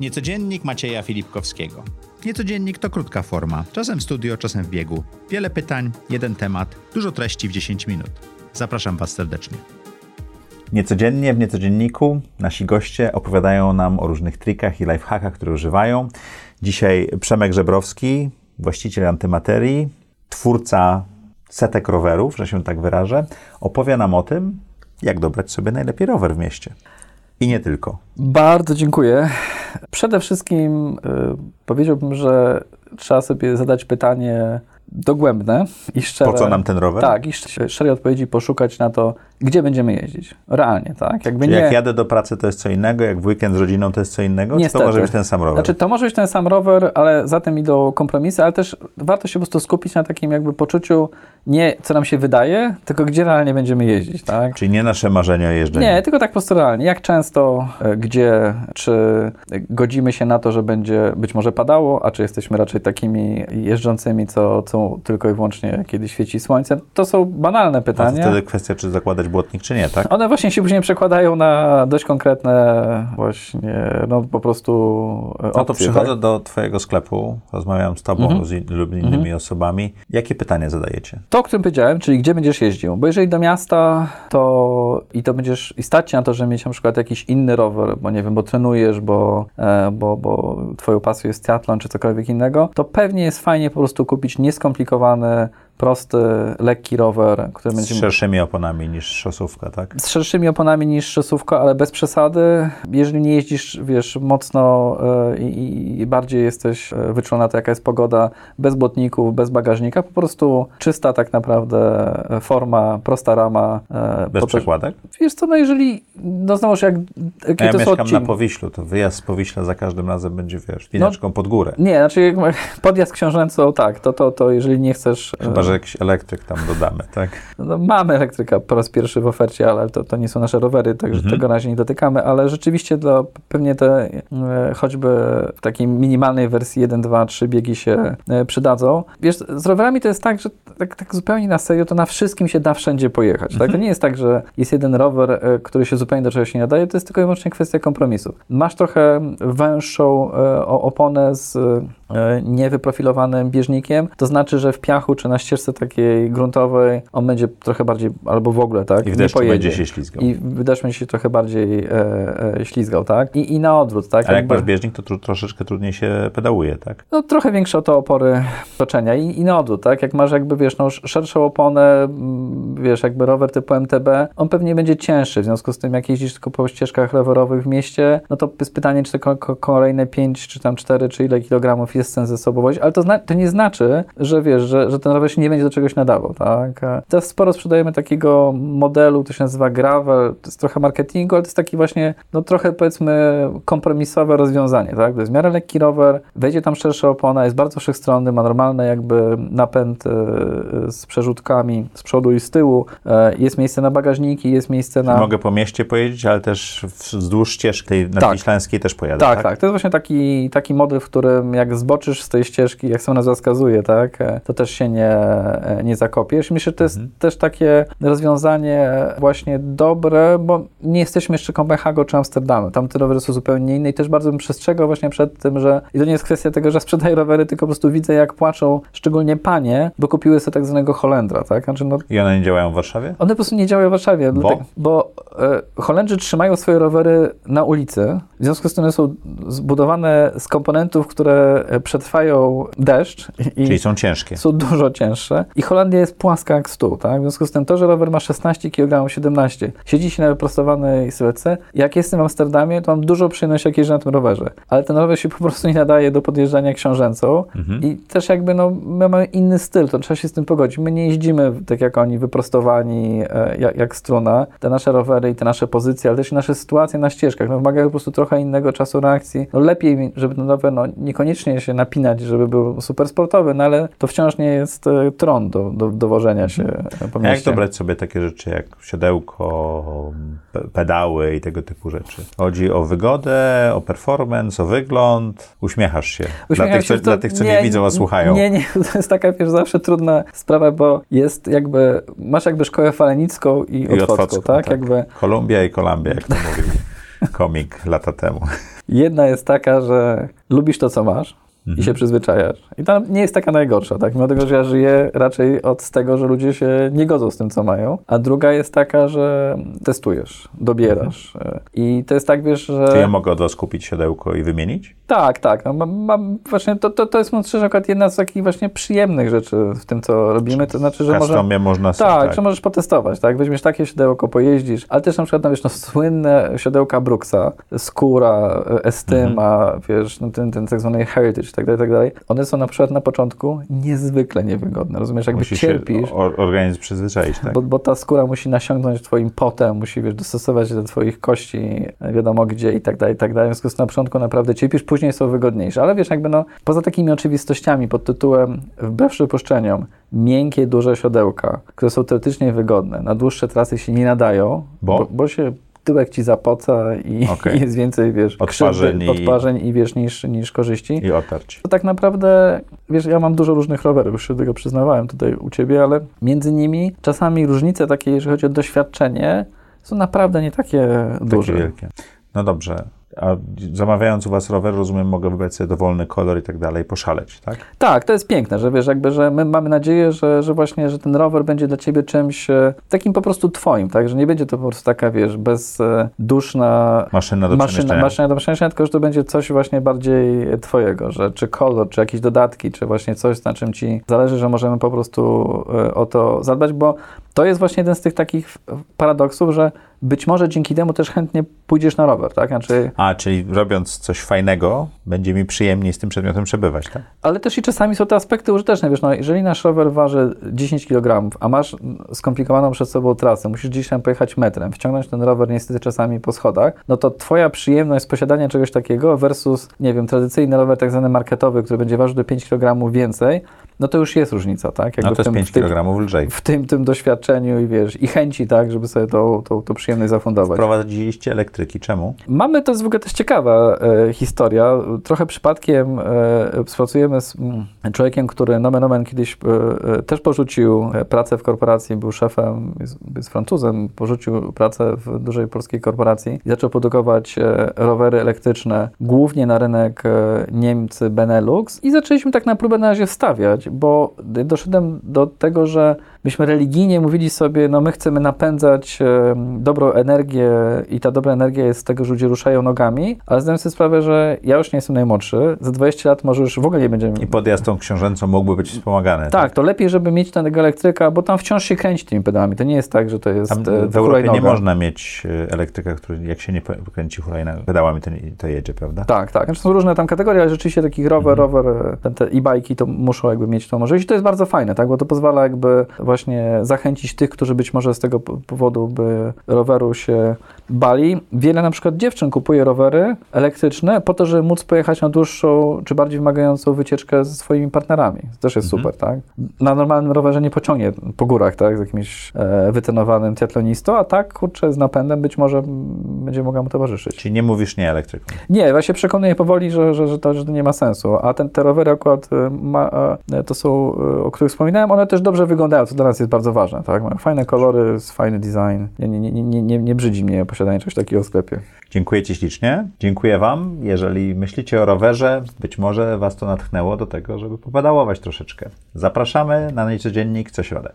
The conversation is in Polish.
Niecodziennik Macieja Filipkowskiego. Niecodziennik to krótka forma, czasem w studio, czasem w biegu. Wiele pytań, jeden temat, dużo treści w 10 minut. Zapraszam Was serdecznie. Niecodziennie w Niecodzienniku nasi goście opowiadają nam o różnych trikach i lifehackach, które używają. Dzisiaj Przemek Żebrowski, właściciel antymaterii, twórca setek rowerów, że się tak wyrażę, opowie nam o tym, jak dobrać sobie najlepiej rower w mieście. I nie tylko. Bardzo dziękuję. Przede wszystkim y, powiedziałbym, że trzeba sobie zadać pytanie dogłębne i szczere. Po co nam ten rower? Tak, i szczerej odpowiedzi poszukać na to, gdzie będziemy jeździć. Realnie, tak? Jakby Czyli nie... jak jadę do pracy, to jest co innego, jak w weekend z rodziną, to jest co innego? Niestety. Czy to może być ten sam rower? Znaczy, to może być ten sam rower, ale zatem idą kompromisy, ale też warto się po prostu skupić na takim jakby poczuciu nie co nam się wydaje, tylko gdzie realnie będziemy jeździć, tak? Czyli nie nasze marzenia o jeżdżeniu. Nie, tylko tak po prostu realnie. Jak często, e, gdzie, czy godzimy się na to, że będzie być może padało, a czy jesteśmy raczej takimi jeżdżącymi, co, co tylko i wyłącznie kiedy świeci słońce? To są banalne pytania. A to wtedy kwestia, czy zakładać błotnik, czy nie, tak? One właśnie się później przekładają na dość konkretne właśnie, no po prostu opcje, No to przychodzę tak? do twojego sklepu, rozmawiam z tobą mhm. z, lub innymi mhm. osobami. Jakie pytania zadajecie? To, o którym powiedziałem, czyli gdzie będziesz jeździł. Bo jeżeli do miasta, to i to będziesz i stać na to, że mieć na przykład jakiś inny rower, bo nie wiem, bo trenujesz, bo, e, bo, bo twoją pasją jest triathlon czy cokolwiek innego, to pewnie jest fajnie po prostu kupić nieskomplikowany prosty, lekki rower, który z będzie... Z szerszymi oponami niż szosówka, tak? Z szerszymi oponami niż szosówka, ale bez przesady. Jeżeli nie jeździsz, wiesz, mocno yy, i, bardziej jesteś e, wyczulona to, jaka jest pogoda, bez botników, bez bagażnika, po prostu czysta tak naprawdę e, forma, prosta rama. Bez przekładek? Wiesz co, no jeżeli, no znowuż jak... jak ja to mieszkam na Powiślu, to wyjazd z Powiśla za każdym razem będzie, wiesz, winaczką no, pod górę. Nie, znaczy podjazd książęcą, tak, to, to, to jeżeli nie chcesz... Chyba, że że jakiś elektryk tam dodamy, tak? No, mamy elektryka po raz pierwszy w ofercie, ale to, to nie są nasze rowery, także mhm. tego na razie nie dotykamy, ale rzeczywiście dla pewnie te e, choćby w takiej minimalnej wersji 1, 2, 3 biegi się e, przydadzą. Wiesz, z rowerami to jest tak, że tak, tak zupełnie na serio to na wszystkim się da wszędzie pojechać. Tak? To nie jest tak, że jest jeden rower, e, który się zupełnie do czegoś nie nadaje, to jest tylko i wyłącznie kwestia kompromisu. Masz trochę węższą oponę z niewyprofilowanym bieżnikiem, to znaczy, że w piachu czy na ścieżce takiej gruntowej on będzie trochę bardziej, albo w ogóle, tak? I w deszczu będzie się ślizgał. I w deszczu będzie się trochę bardziej e, e, ślizgał, tak? I, I na odwrót, tak? A jak masz bieżnik, to tr troszeczkę trudniej się pedałuje, tak? No trochę większe to opory toczenia i, i na odwrót, tak? Jak masz jakby, wiesz, no szerszą oponę, mm, wiesz, jakby rower typu MTB, on pewnie będzie cięższy, w związku z tym jak jeździsz tylko po ścieżkach rowerowych w mieście, no to jest pytanie, czy te kolejne 5, czy tam 4, czy ile kilogramów jest sens ze sobą wozić, ale to, to nie znaczy, że wiesz, że, że ten rower się nie będzie do czegoś nadawał, tak? Teraz sporo sprzedajemy takiego modelu, to się nazywa gravel, to jest trochę marketingu, ale to jest taki właśnie, no trochę powiedzmy kompromisowe rozwiązanie, tak? To jest w miarę lekki rower, wejdzie tam szersza opona, jest bardzo wszechstronny, ma normalny jakby napęd e, z przerzutkami z przodu i z tyłu, e, jest miejsce na bagażniki, jest miejsce na... Mogę po mieście pojeździć, ale też wzdłuż ścieżki tej nadwiślańskiej tak. też pojadę, tak, tak? Tak, to jest właśnie taki, taki model, w którym jak zboczysz z tej ścieżki, jak sama nazwa wskazuje, tak, e, to też się nie, nie zakopiesz. Myślę, że to jest mhm. też takie rozwiązanie właśnie dobre, bo nie jesteśmy jeszcze Kopenhagą czy Amsterdamem. Tam te rowery są zupełnie inne i też bardzo bym przestrzegał właśnie przed tym, że i to nie jest kwestia tego, że sprzedaję rowery, tylko po prostu widzę, jak płaczą szczególnie panie, bo kupiły sobie tak zwanego Holendra, tak? Znaczy, no, I one nie działają w Warszawie? One po prostu nie działają w Warszawie, bo, dlatego, bo e, Holendrzy trzymają swoje rowery na ulicy, w związku z tym one są zbudowane z komponentów, które e, przetrwają deszcz. I Czyli są ciężkie. Są dużo cięższe. I Holandia jest płaska jak stół, tak? W związku z tym to, że rower ma 16 kg, 17, siedzi się na wyprostowanej sylwetce. Jak jestem w Amsterdamie, to mam dużo przyjemności, jak jeżdżę na tym rowerze. Ale ten rower się po prostu nie nadaje do podjeżdżania książęcą. Mhm. I też jakby, no, my mamy inny styl, to trzeba się z tym pogodzić. My nie jeździmy tak jak oni, wyprostowani e, jak, jak struna. Te nasze rowery i te nasze pozycje, ale też nasze sytuacje na ścieżkach, no, wymagają po prostu trochę innego czasu reakcji. No, lepiej, żeby ten rower, no, niekoniecznie się napinać, żeby był super sportowy, no ale to wciąż nie jest e, tron do, do, do wożenia się po mieście. Jak dobrać sobie takie rzeczy jak siodełko, pedały i tego typu rzeczy? Chodzi o wygodę, o performance, o wygląd. Uśmiechasz się. Dla, tych, się, co, dla tych, co nie, nie widzą, a słuchają. Nie, nie, to jest taka wiesz, zawsze trudna sprawa, bo jest jakby, masz jakby szkołę falenicką i, I otwocką, tak? tak? Jakby... Kolumbia i Kolumbia, jak to mówili. Komik lata temu. Jedna jest taka, że lubisz to, co masz, Mhm. i się przyzwyczajasz. I ta nie jest taka najgorsza, tak? Mimo tego, że ja żyję raczej od tego, że ludzie się nie godzą z tym, co mają. A druga jest taka, że testujesz, dobierasz. Mhm. I to jest tak, wiesz, że... Czy ja mogę od was kupić siodełko i wymienić? Tak, tak. No, mam, mam właśnie to, to, to jest myślę, że akurat jedna z takich właśnie przyjemnych rzeczy w tym, co robimy. To znaczy, że może... można sobie, Tak, że możesz potestować, tak? Weźmiesz takie siodełko, pojeździsz, ale też na przykład, no wiesz, no słynne siodełka Brooksa, skóra, estyma, wiesz, no ten, ten tak zwany heritage i tak dalej, tak dalej. One są na przykład na początku niezwykle niewygodne, rozumiesz? Jakby Musi cierpisz, się or- organizm przyzwyczaić, tak? bo, bo ta skóra musi nasiągnąć twoim potem, musi, wiesz, dostosować się do twoich kości, wiadomo gdzie i tak dalej, i tak dalej. W związku z tym na początku naprawdę cierpisz, później są wygodniejsze. Ale wiesz, jakby no, poza takimi oczywistościami pod tytułem wbrew przypuszczeniom, miękkie, duże siodełka, które są teoretycznie wygodne, na dłuższe trasy się nie nadają, Bo? bo, bo się tyłek ci zapoca i, Okej. i jest więcej, wiesz, Odparzeń krzywdy, i- odparzeń i wiesz, niż, niż korzyści. I otarć. To tak naprawdę, wiesz, ja mam dużo różnych rowerów, już się do tego przyznawałem tutaj u Ciebie, ale między nimi czasami różnice takie, jeżeli chodzi o doświadczenie, są naprawdę nie takie duże. Takie wielkie. No dobrze. A zamawiając u was rower, rozumiem, mogę wybrać sobie dowolny kolor i tak dalej, poszaleć, tak? Tak, to jest piękne, że wiesz, jakby, że my mamy nadzieję, że, że właśnie, że ten rower będzie dla Ciebie czymś e, takim po prostu Twoim, tak, że nie będzie to po prostu taka, wiesz, bezduszna Maszyna do maszyna, maszyna do przemieszczania, tylko że to będzie coś właśnie bardziej Twojego, że czy kolor, czy jakieś dodatki, czy właśnie coś, na czym Ci zależy, że możemy po prostu e, o to zadbać, bo to jest właśnie jeden z tych takich paradoksów, że być może dzięki temu też chętnie pójdziesz na rower, tak, znaczy... A, czyli robiąc coś fajnego, będzie mi przyjemniej z tym przedmiotem przebywać, tak? Ale też i czasami są te aspekty użyteczne. Wiesz, no, jeżeli nasz rower waży 10 kg, a masz skomplikowaną przed sobą trasę, musisz gdzieś tam pojechać metrem, wciągnąć ten rower niestety czasami po schodach, no to twoja przyjemność z posiadania czegoś takiego versus, nie wiem, tradycyjny rower tak zwany marketowy, który będzie ważył do 5 kg więcej, no to już jest różnica, tak? No to w jest tym, 5 w tym, kg lżej. w tym, tym doświadczeniu i wiesz, i chęci, tak, żeby sobie tą, tą, tą przyjemność zafundować. Prowadziliście elektryki. Czemu? Mamy, to jest w ogóle też ciekawa e, historia. Trochę przypadkiem e, współpracujemy z mm, człowiekiem, który nomen omen kiedyś e, e, też porzucił e, pracę w korporacji, był szefem, jest, jest Francuzem, porzucił pracę w dużej polskiej korporacji i zaczął produkować e, rowery elektryczne, głównie na rynek Niemcy, Benelux i zaczęliśmy tak na próbę na razie wstawiać, bo doszedłem do tego, że myśmy religijnie mówili sobie, no my chcemy napędzać dobrą energię i ta dobra energia jest z tego, że ludzie ruszają nogami, ale zdałem sobie sprawę, że ja już nie jestem najmłodszy, za 20 lat może już w ogóle nie będziemy... I podjazd tą książęcą mógłby być wspomagany. Tak, to lepiej, żeby mieć tego elektryka, bo tam wciąż się kręci tymi pedałami. To nie jest tak, że to jest Tam e, w Europie nie można mieć e, elektryka, który jak się nie kręci hulajna pedałami, to, nie- to jedzie, prawda? Tak, tak. Znaczy są różne tam kategorie, ale rzeczywiście taki rower, rower, e, ten, te e-bajki to muszą jakby mieć tą możliwość. I to jest bardzo fajne, tak, bo to pozwala jakby właśnie zachęcić tych, którzy być może z tego po- powodu by roweru się bali. Wiele na przykład dziewczyn kupuje rowery elektryczne po to, żeby móc pojechać na dłuższą czy bardziej wymagającą wycieczkę ze swoimi partnerami. To też jest super, tak? Na normalnym rowerze nie pociągnie po górach, tak, z jakimś e, wytrenowanym triatlonistą, a tak, kurczę, z napędem być może będzie mogła mu towarzyszyć. Czyli nie mówisz nie elektrykom. Nie, ja się przekonuję powoli, że, że, że, to, że to nie ma sensu. A ten, te rowery akurat y, ma, e, to są, y, o których wspominałem, one też dobrze wyglądają, co dla nas jest bardzo ważne. Tak? Mają fajne kolory, fajny design. Nie, nie, nie, nie, nie, nie brzydzi mnie posiadanie czegoś takiego w sklepie. Dziękuję Ci ślicznie. Dziękuję Wam. Jeżeli myślicie o rowerze, być może Was to natchnęło do tego, żeby popedałować troszeczkę. Zapraszamy na niecodziennik co środę.